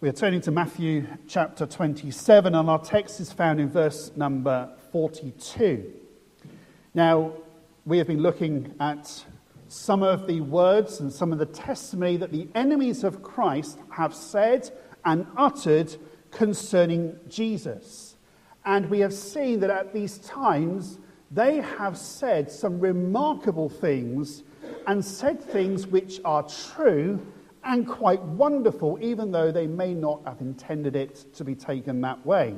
We are turning to Matthew chapter 27, and our text is found in verse number 42. Now, we have been looking at some of the words and some of the testimony that the enemies of Christ have said and uttered concerning Jesus. And we have seen that at these times they have said some remarkable things and said things which are true and quite wonderful, even though they may not have intended it to be taken that way.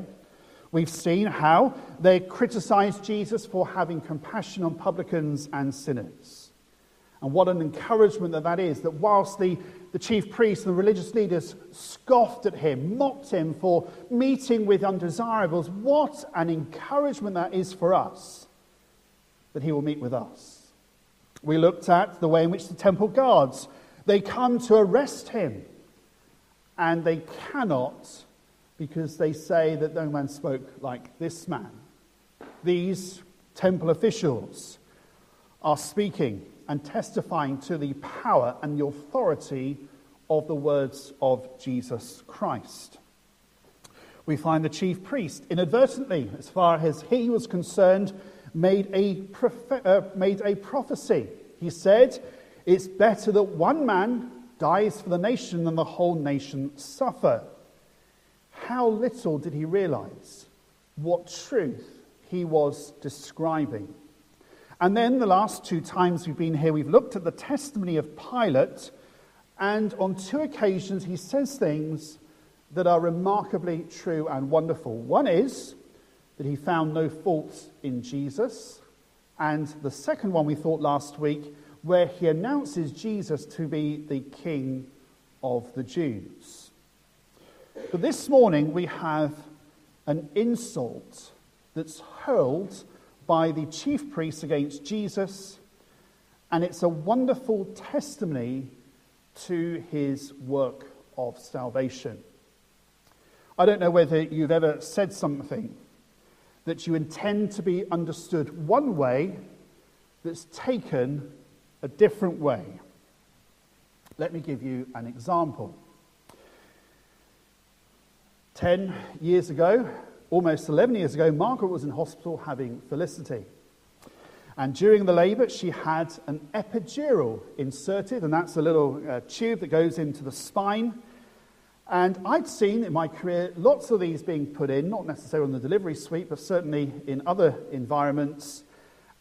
We've seen how they criticized Jesus for having compassion on publicans and sinners. And what an encouragement that that is, that whilst the, the chief priests and the religious leaders scoffed at him, mocked him for meeting with undesirables, what an encouragement that is for us that he will meet with us. We looked at the way in which the temple guards they come to arrest him, and they cannot because they say that no man spoke like this man. These temple officials are speaking and testifying to the power and the authority of the words of Jesus Christ. We find the chief priest inadvertently, as far as he was concerned, made a, prophe- uh, made a prophecy. He said, it's better that one man dies for the nation than the whole nation suffer. How little did he realize what truth he was describing? And then the last two times we've been here, we've looked at the testimony of Pilate, and on two occasions he says things that are remarkably true and wonderful. One is that he found no fault in Jesus, and the second one we thought last week where he announces Jesus to be the King of the Jews. But this morning we have an insult that's hurled by the chief priests against Jesus, and it's a wonderful testimony to his work of salvation. I don't know whether you've ever said something that you intend to be understood one way that's taken a different way. Let me give you an example. Ten years ago, almost 11 years ago, Margaret was in hospital having Felicity. And during the labour, she had an epidural inserted, and that's a little uh, tube that goes into the spine. And I'd seen in my career lots of these being put in, not necessarily on the delivery suite, but certainly in other environments.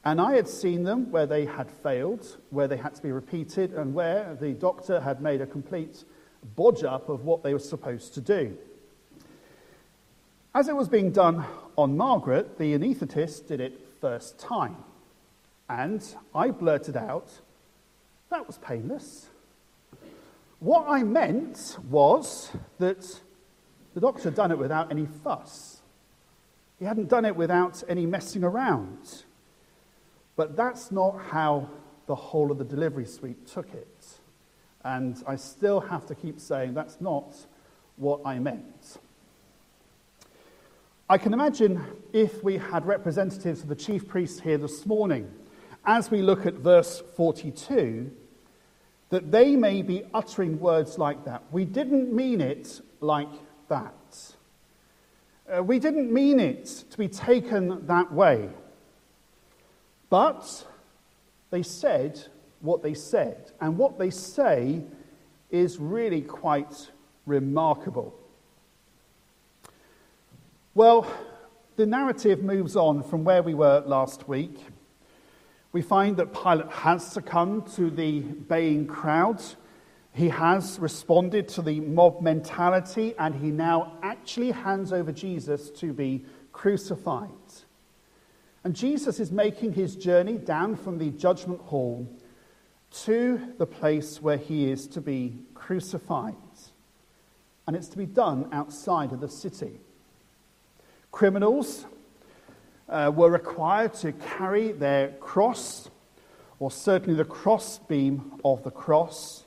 And I had seen them where they had failed, where they had to be repeated, and where the doctor had made a complete bodge up of what they were supposed to do. As it was being done on Margaret, the anaesthetist did it first time. And I blurted out, that was painless. What I meant was that the doctor had done it without any fuss. He hadn't done it without any messing around. But that's not how the whole of the delivery suite took it. And I still have to keep saying that's not what I meant. I can imagine if we had representatives of the chief priests here this morning, as we look at verse 42, that they may be uttering words like that. We didn't mean it like that. Uh, we didn't mean it to be taken that way. But they said what they said. And what they say is really quite remarkable. Well, the narrative moves on from where we were last week. We find that Pilate has succumbed to the baying crowd. He has responded to the mob mentality, and he now actually hands over Jesus to be crucified. And Jesus is making his journey down from the judgment hall to the place where he is to be crucified. And it's to be done outside of the city. Criminals uh, were required to carry their cross, or certainly the crossbeam of the cross.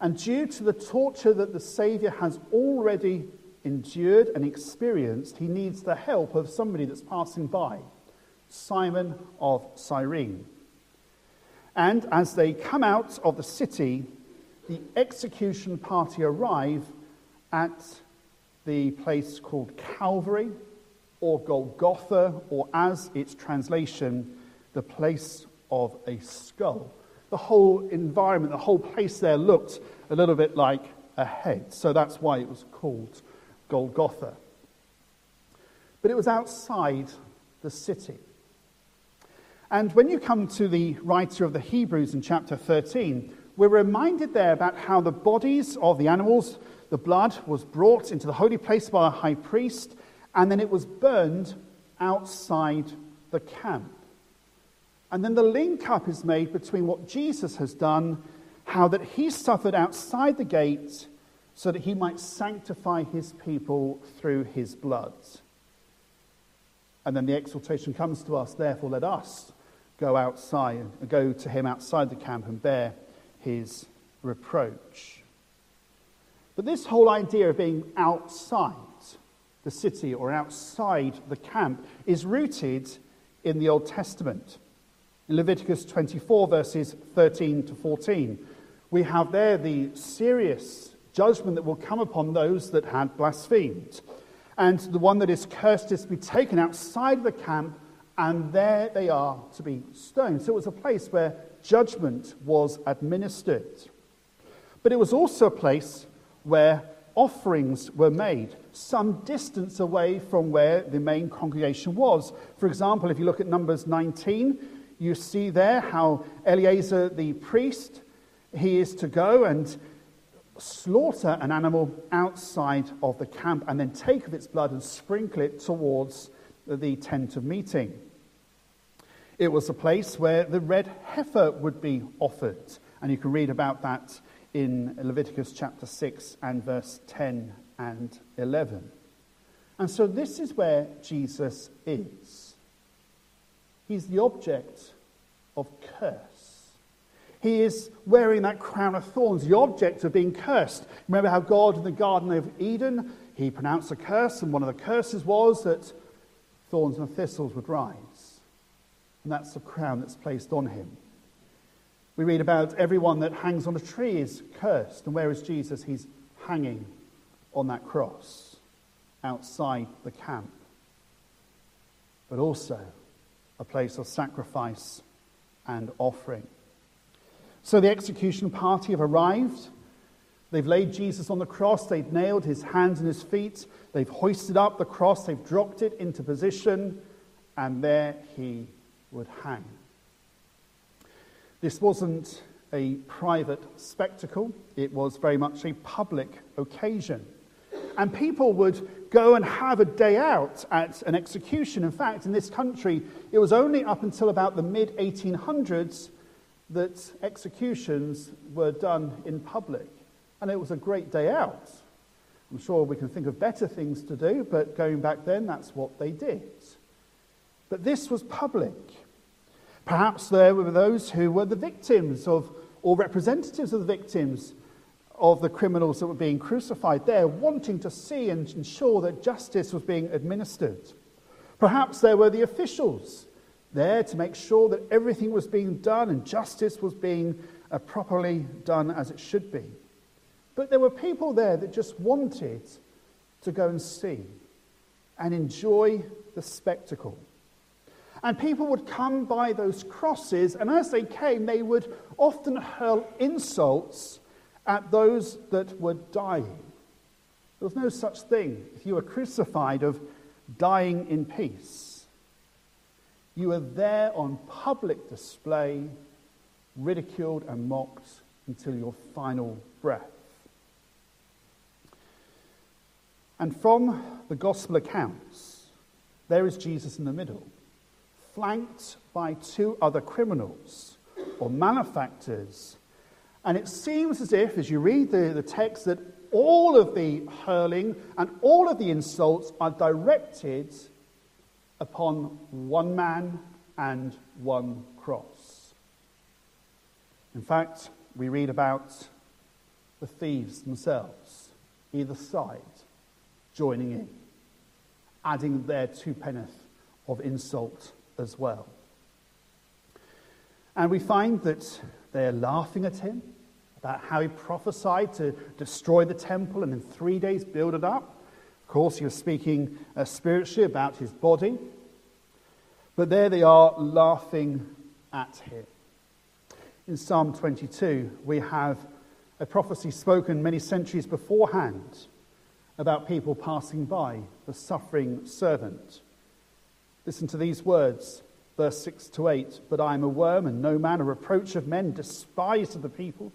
And due to the torture that the Saviour has already endured and experienced, he needs the help of somebody that's passing by. Simon of Cyrene. And as they come out of the city, the execution party arrive at the place called Calvary or Golgotha, or as its translation, the place of a skull. The whole environment, the whole place there looked a little bit like a head, so that's why it was called Golgotha. But it was outside the city. And when you come to the writer of the Hebrews in chapter 13, we're reminded there about how the bodies of the animals, the blood, was brought into the holy place by a high priest, and then it was burned outside the camp. And then the link up is made between what Jesus has done, how that he suffered outside the gate so that he might sanctify his people through his blood. And then the exhortation comes to us, therefore, let us go outside, go to him outside the camp and bear his reproach. But this whole idea of being outside the city or outside the camp is rooted in the Old Testament. In Leviticus 24, verses 13 to 14, we have there the serious judgment that will come upon those that had blasphemed. And the one that is cursed is to be taken outside the camp, and there they are to be stoned. So it was a place where judgment was administered. But it was also a place where offerings were made, some distance away from where the main congregation was. For example, if you look at Numbers 19, you see there how Eleazar the priest, he is to go and slaughter an animal outside of the camp and then take of its blood and sprinkle it towards the tent of meeting. It was a place where the red heifer would be offered, and you can read about that in Leviticus chapter 6 and verse 10 and 11. And so this is where Jesus is. He's the object of curse. He is wearing that crown of thorns, the object of being cursed. Remember how God in the Garden of Eden, he pronounced a curse, and one of the curses was that thorns and thistles would rise. And that's the crown that's placed on him. We read about everyone that hangs on a tree is cursed. And where is Jesus? He's hanging on that cross outside the camp. But also a place of sacrifice and offering. So the execution party have arrived. They've laid Jesus on the cross. They've nailed his hands and his feet. They've hoisted up the cross. They've dropped it into position. And there he would hang. This wasn't a private spectacle, it was very much a public occasion. And people would go and have a day out at an execution. In fact, in this country, it was only up until about the mid 1800s that executions were done in public. And it was a great day out. I'm sure we can think of better things to do, but going back then, that's what they did. But this was public. Perhaps there were those who were the victims of, or representatives of the victims of the criminals that were being crucified there, wanting to see and ensure that justice was being administered. Perhaps there were the officials there to make sure that everything was being done and justice was being uh, properly done as it should be. But there were people there that just wanted to go and see and enjoy the spectacle. And people would come by those crosses, and as they came, they would often hurl insults at those that were dying. There was no such thing, if you were crucified, of dying in peace. You were there on public display, ridiculed and mocked until your final breath. And from the gospel accounts, there is Jesus in the middle flanked by two other criminals or malefactors. And it seems as if, as you read the, the text, that all of the hurling and all of the insults are directed upon one man and one cross. In fact, we read about the thieves themselves, either side, joining in, adding their two penneth of insult as well. And we find that they're laughing at him, about how he prophesied to destroy the temple and in three days build it up. Of course, he was speaking uh, spiritually about his body. But there they are laughing at him. In Psalm 22, we have a prophecy spoken many centuries beforehand about people passing by the suffering servant. Listen to these words, verse 6 to 8. But I am a worm and no man, a reproach of men, despised of the people.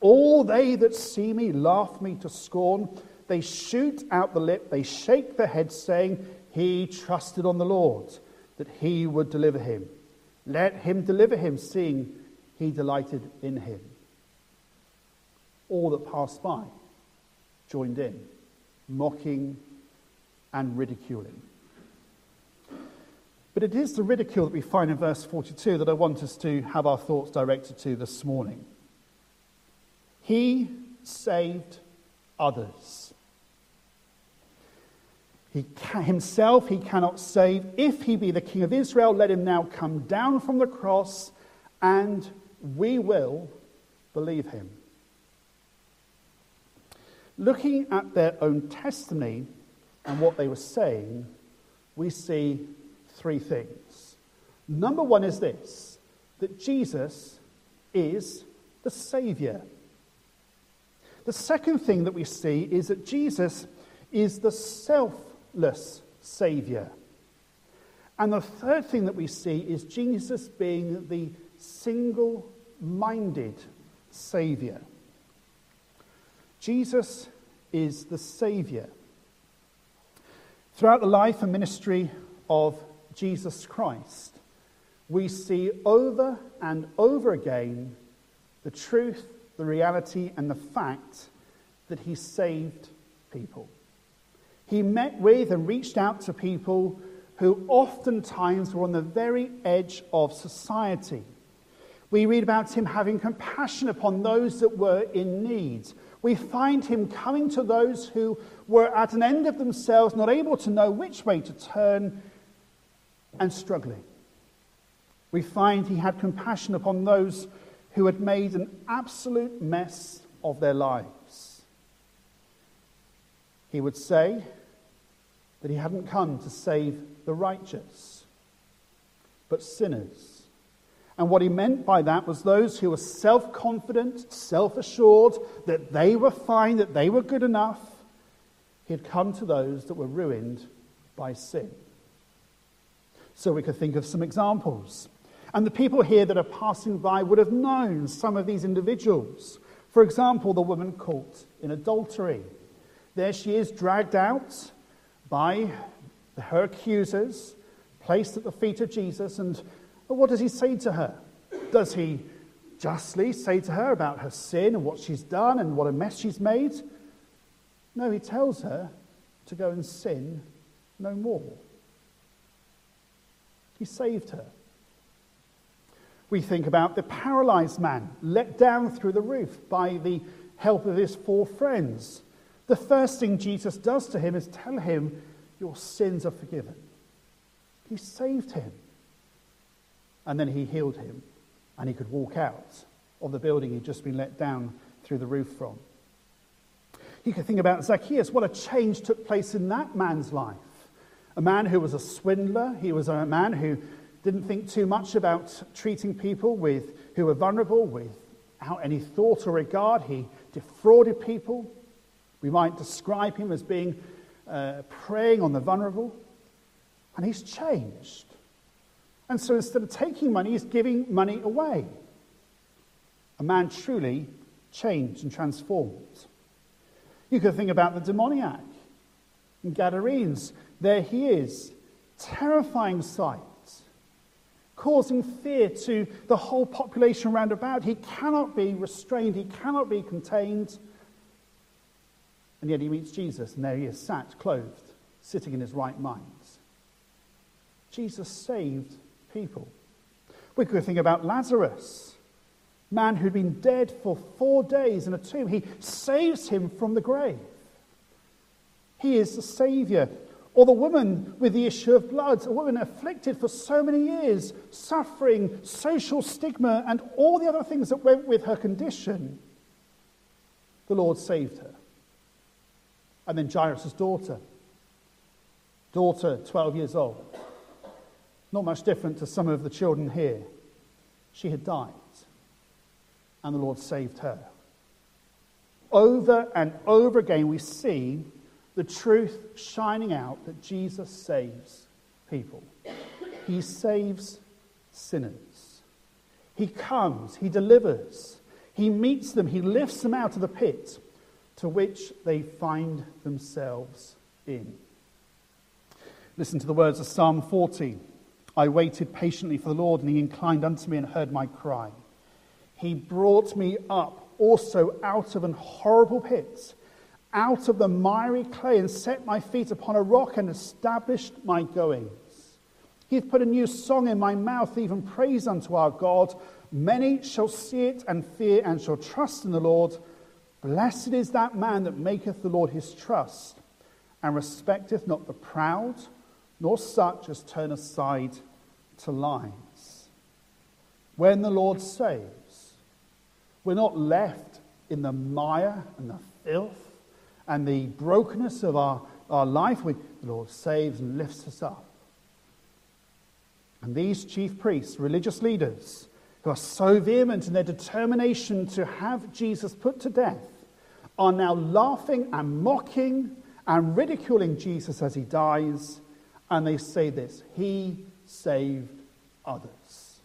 All they that see me laugh me to scorn. They shoot out the lip, they shake the head, saying, He trusted on the Lord, that he would deliver him. Let him deliver him, seeing he delighted in him. All that passed by joined in, mocking and ridiculing. But it is the ridicule that we find in verse 42 that I want us to have our thoughts directed to this morning. He saved others. He can, himself he cannot save. If he be the king of Israel, let him now come down from the cross, and we will believe him. Looking at their own testimony and what they were saying, we see three things. Number one is this that Jesus is the Savior. The second thing that we see is that Jesus is the selfless Savior. And the third thing that we see is Jesus being the single minded Savior. Jesus is the Savior. Throughout the life and ministry of Jesus Christ, we see over and over again the truth the reality and the fact that he saved people. He met with and reached out to people who oftentimes were on the very edge of society. We read about him having compassion upon those that were in need. We find him coming to those who were at an end of themselves, not able to know which way to turn, and struggling. We find he had compassion upon those who had made an absolute mess of their lives. He would say that he hadn't come to save the righteous, but sinners. And what he meant by that was those who were self confident, self assured, that they were fine, that they were good enough. He had come to those that were ruined by sin. So we could think of some examples. And the people here that are passing by would have known some of these individuals. For example, the woman caught in adultery. There she is, dragged out by her accusers, placed at the feet of Jesus. And what does he say to her? Does he justly say to her about her sin and what she's done and what a mess she's made? No, he tells her to go and sin no more. He saved her. We think about the paralyzed man let down through the roof by the help of his four friends. The first thing Jesus does to him is tell him, Your sins are forgiven. He saved him. And then he healed him, and he could walk out of the building he'd just been let down through the roof from. You could think about Zacchaeus. What a change took place in that man's life. A man who was a swindler, he was a man who didn't think too much about treating people with, who were vulnerable without any thought or regard. He defrauded people. We might describe him as being uh, preying on the vulnerable. And he's changed. And so instead of taking money, he's giving money away. A man truly changed and transformed. You could think about the demoniac in Gadarenes. There he is, terrifying sight causing fear to the whole population round about. He cannot be restrained, he cannot be contained. And yet he meets Jesus, and there he is, sat, clothed, sitting in his right mind. Jesus saved people. We could think about Lazarus, man who'd been dead for four days in a tomb. He saves him from the grave. He is the Savior or the woman with the issue of blood, a woman afflicted for so many years, suffering social stigma and all the other things that went with her condition. the Lord saved her. And then Jairus' daughter, daughter, 12 years old, not much different to some of the children here. She had died, and the Lord saved her. Over and over again, we see the truth shining out that Jesus saves people. He saves sinners. He comes, He delivers, He meets them, He lifts them out of the pit to which they find themselves in. Listen to the words of Psalm 40. I waited patiently for the Lord, and He inclined unto me and heard my cry. He brought me up also out of an horrible pit, out of the miry clay, and set my feet upon a rock and established my goings. He hath put a new song in my mouth, even praise unto our God. Many shall see it and fear and shall trust in the Lord. Blessed is that man that maketh the Lord his trust, and respecteth not the proud, nor such as turn aside to lies. When the Lord saves, we're not left in the mire and the filth and the brokenness of our, our life. We, the Lord saves and lifts us up. And these chief priests, religious leaders, who are so vehement in their determination to have Jesus put to death, are now laughing and mocking and ridiculing Jesus as he dies. And they say this He saved others.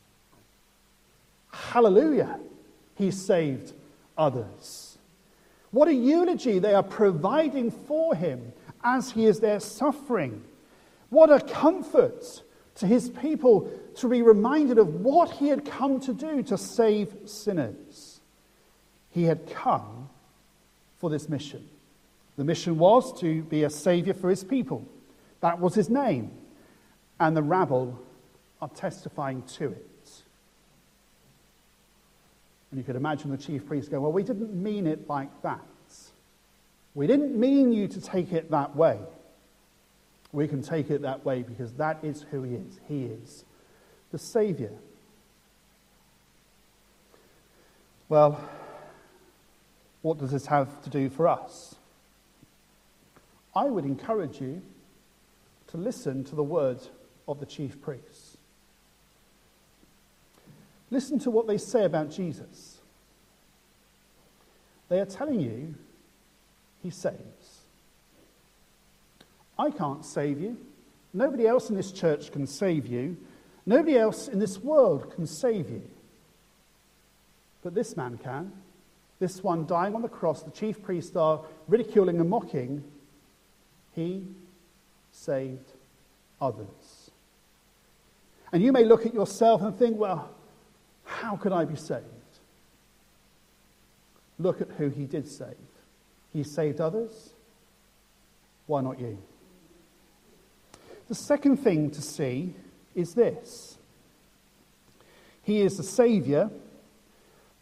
Hallelujah! He saved others. What a eulogy they are providing for him as he is there suffering. What a comfort to his people to be reminded of what he had come to do to save sinners. He had come for this mission. The mission was to be a savior for his people. That was his name. And the rabble are testifying to it. And you could imagine the chief priest going, Well, we didn't mean it like that. We didn't mean you to take it that way. We can take it that way because that is who he is. He is the Savior. Well, what does this have to do for us? I would encourage you to listen to the words of the chief priests. Listen to what they say about Jesus. They are telling you he saves. I can't save you. Nobody else in this church can save you. Nobody else in this world can save you. But this man can. This one dying on the cross, the chief priests are ridiculing and mocking. He saved others. And you may look at yourself and think, well, how could I be saved? Look at who he did save. He saved others. Why not you? The second thing to see is this He is the Saviour,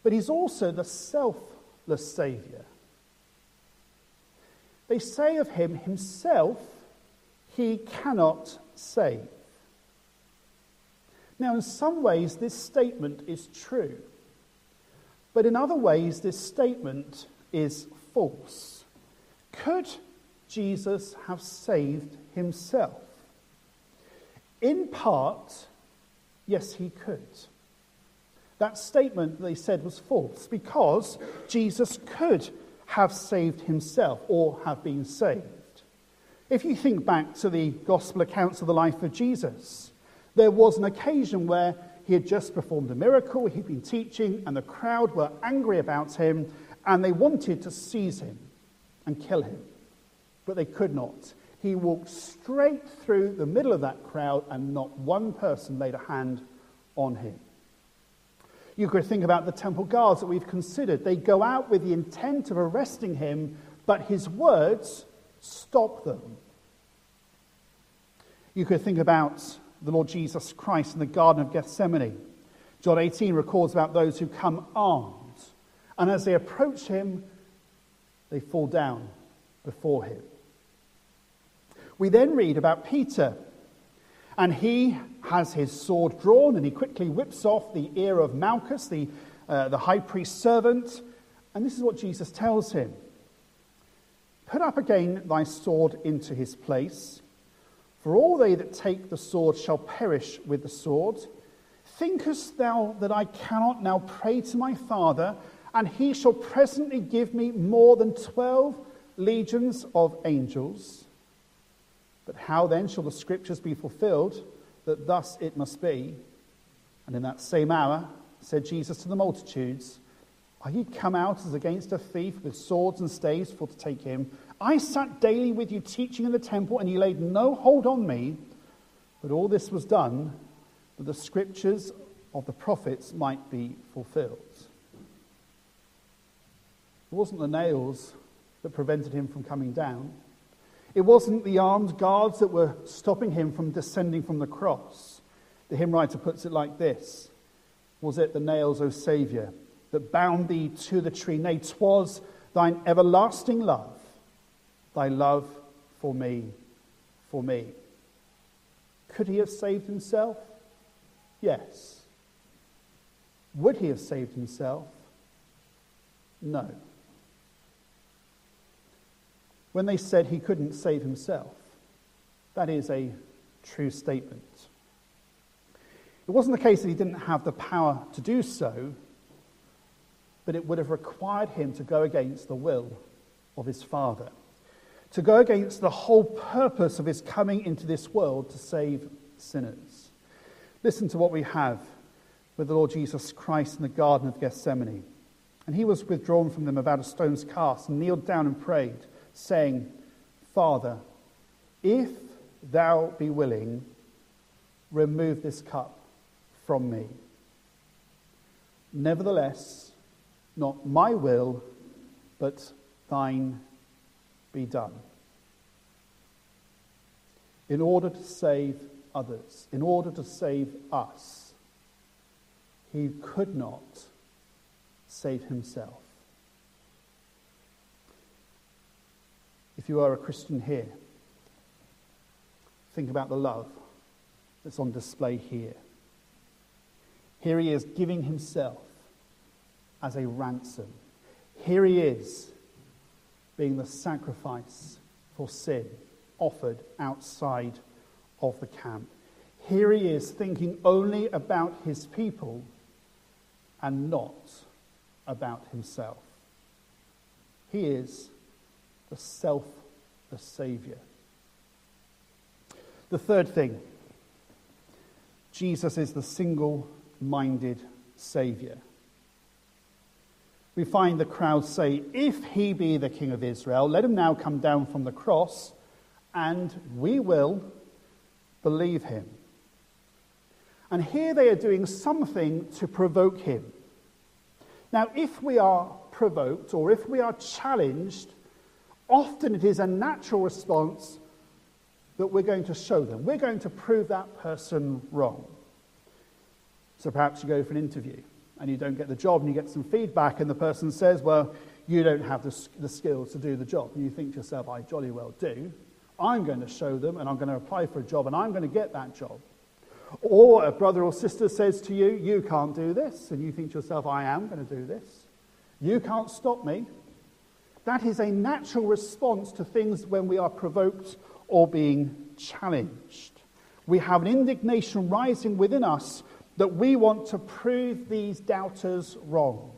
but He's also the selfless Saviour. They say of Him, Himself, He cannot save. Now, in some ways, this statement is true, but in other ways, this statement is false. Could Jesus have saved himself? In part, yes, he could. That statement they said was false because Jesus could have saved himself or have been saved. If you think back to the gospel accounts of the life of Jesus, there was an occasion where he had just performed a miracle, he'd been teaching, and the crowd were angry about him, and they wanted to seize him and kill him. But they could not. He walked straight through the middle of that crowd, and not one person laid a hand on him. You could think about the temple guards that we've considered. They go out with the intent of arresting him, but his words stop them. You could think about the Lord Jesus Christ in the Garden of Gethsemane. John 18 records about those who come armed, and as they approach him, they fall down before him. We then read about Peter, and he has his sword drawn and he quickly whips off the ear of Malchus, the, uh, the high priest's servant, And this is what Jesus tells him Put up again thy sword into his place, for all they that take the sword shall perish with the sword. Thinkest thou that I cannot now pray to my Father, and he shall presently give me more than twelve legions of angels? But how then shall the scriptures be fulfilled that thus it must be? And in that same hour said Jesus to the multitudes, Uh, are ye come out as against a thief with swords and staves for to take him? I sat daily with you teaching in the temple, and ye laid no hold on me. But all this was done that the scriptures of the prophets might be fulfilled. It wasn't the nails that prevented him from coming down. It wasn't the armed guards that were stopping him from descending from the cross. The hymn writer puts it like this Was it the nails, O Saviour, that bound thee to the tree. Nay, 'twas thine everlasting love, thy love for me, for me. Could he have saved himself? Yes. Would he have saved himself? No. When they said he couldn't save himself, that is a true statement. It wasn't the case that he didn't have the power to do so, but it would have required him to go against the will of his Father, to go against the whole purpose of his coming into this world to save sinners. Listen to what we have with the Lord Jesus Christ in the Garden of Gethsemane. And he was withdrawn from them about a stone's cast and kneeled down and prayed, saying, Father, if thou be willing, remove this cup from me. Nevertheless, not my will, but thine be done. In order to save others, in order to save us, he could not save himself. If you are a Christian here, think about the love that's on display here. Here he is giving himself as a ransom. Here he is, being the sacrifice for sin offered outside of the camp. Here he is, thinking only about his people and not about himself. He is the self, the Saviour. The third thing Jesus is the single minded Saviour we find the crowd say, If he be the king of Israel, let him now come down from the cross, and we will believe him. And here they are doing something to provoke him. Now, if we are provoked or if we are challenged, often it is a natural response that we're going to show them. We're going to prove that person wrong. So perhaps you go for an interview and you don't get the job and you get some feedback and the person says, well, you don't have the, the skills to do the job. And you think to yourself, I jolly well do. I'm going to show them and I'm going to apply for a job and I'm going to get that job. Or a brother or sister says to you, You can't do this. And you think to yourself, I am going to do this. You can't stop me. That is a natural response to things when we are provoked or being challenged. We have an indignation rising within us that we want to prove these doubters wrong.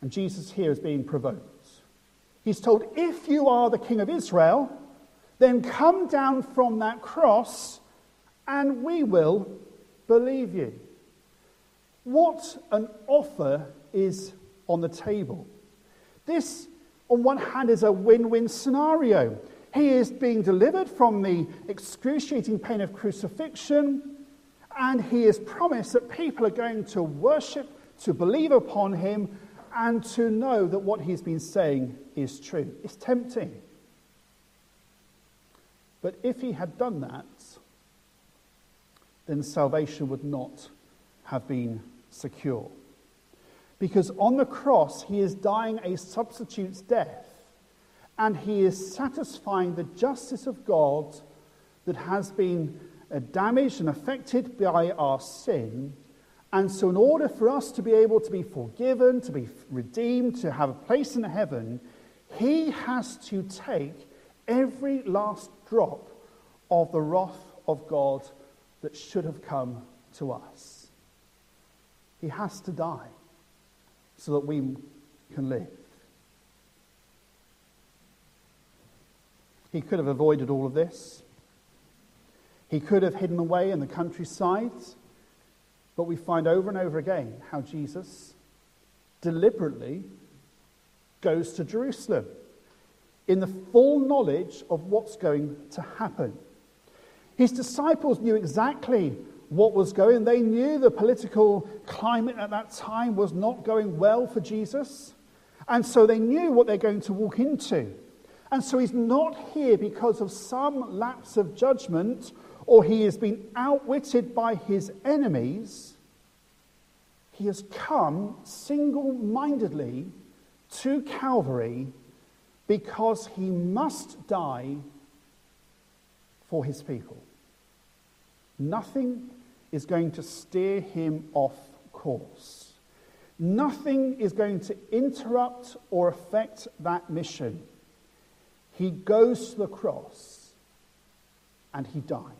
And Jesus here is being provoked. He's told, If you are the king of Israel, then come down from that cross and we will believe you. What an offer is on the table. This, on one hand, is a win win scenario. He is being delivered from the excruciating pain of crucifixion and he has promised that people are going to worship, to believe upon him, and to know that what he's been saying is true. It's tempting. But if he had done that, then salvation would not have been secure. Because on the cross, he is dying a substitute's death, and he is satisfying the justice of God that has been damaged and affected by our sin, And so, in order for us to be able to be forgiven, to be redeemed, to have a place in heaven, he has to take every last drop of the wrath of God that should have come to us. He has to die so that we can live. He could have avoided all of this. He could have hidden away in the countryside. But we find over and over again how Jesus deliberately goes to Jerusalem in the full knowledge of what's going to happen. His disciples knew exactly what was going. They knew the political climate at that time was not going well for Jesus. And so they knew what they're going to walk into. And so he's not here because of some lapse of judgment or he has been outwitted by his enemies. He has come single mindedly to Calvary because he must die for his people. Nothing is going to steer him off course. Nothing is going to interrupt or affect that mission. He goes to the cross and he dies.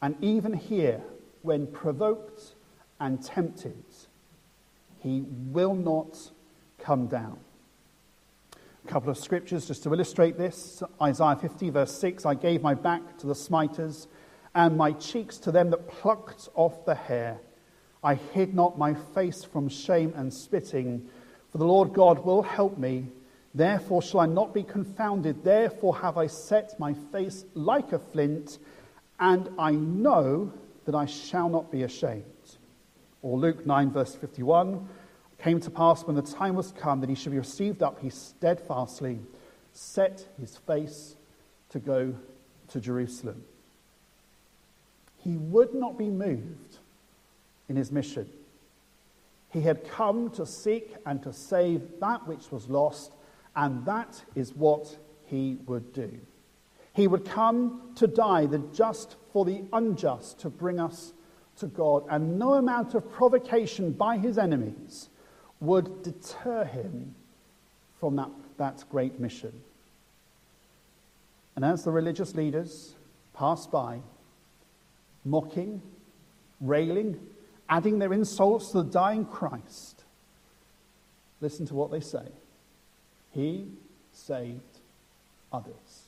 And even here, when provoked and tempted, he will not come down. A couple of scriptures just to illustrate this Isaiah 50, verse 6 I gave my back to the smiters and my cheeks to them that plucked off the hair. I hid not my face from shame and spitting, for the Lord God will help me. Therefore shall I not be confounded. Therefore have I set my face like a flint, and I know that I shall not be ashamed. Or Luke 9, verse 51 came to pass when the time was come that he should be received up, he steadfastly set his face to go to Jerusalem. He would not be moved in his mission. He had come to seek and to save that which was lost, and that is what he would do. He would come to die, the just for the unjust, to bring us to God, and no amount of provocation by his enemies would deter him from that, that great mission. And as the religious leaders passed by, mocking, railing, adding their insults to the dying Christ, listen to what they say. He saved others.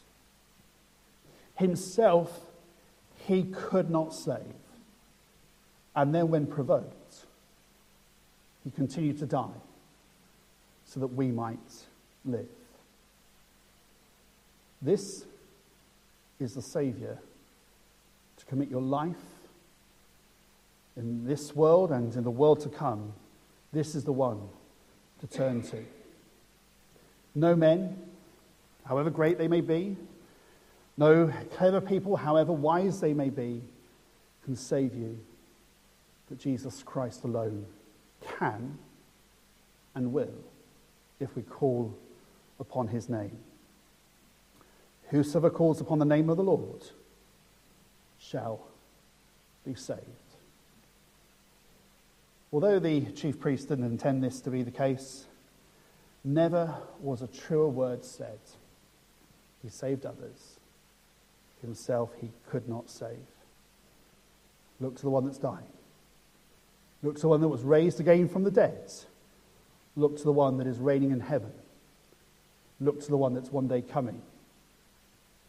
Himself, he could not save. And then, when provoked, he continued to die so that we might live. This is the Savior to commit your life in this world and in the world to come. This is the one to turn to. No men, however great they may be, no clever people, however wise they may be, can save you, but Jesus Christ alone can and will if we call upon his name. Whosoever calls upon the name of the Lord shall be saved. Although the chief priest didn't intend this to be the case, never was a truer word said. He saved others. Himself he could not save. Look to the one that's dying. Look to the one that was raised again from the dead. Look to the one that is reigning in heaven. Look to the one that's one day coming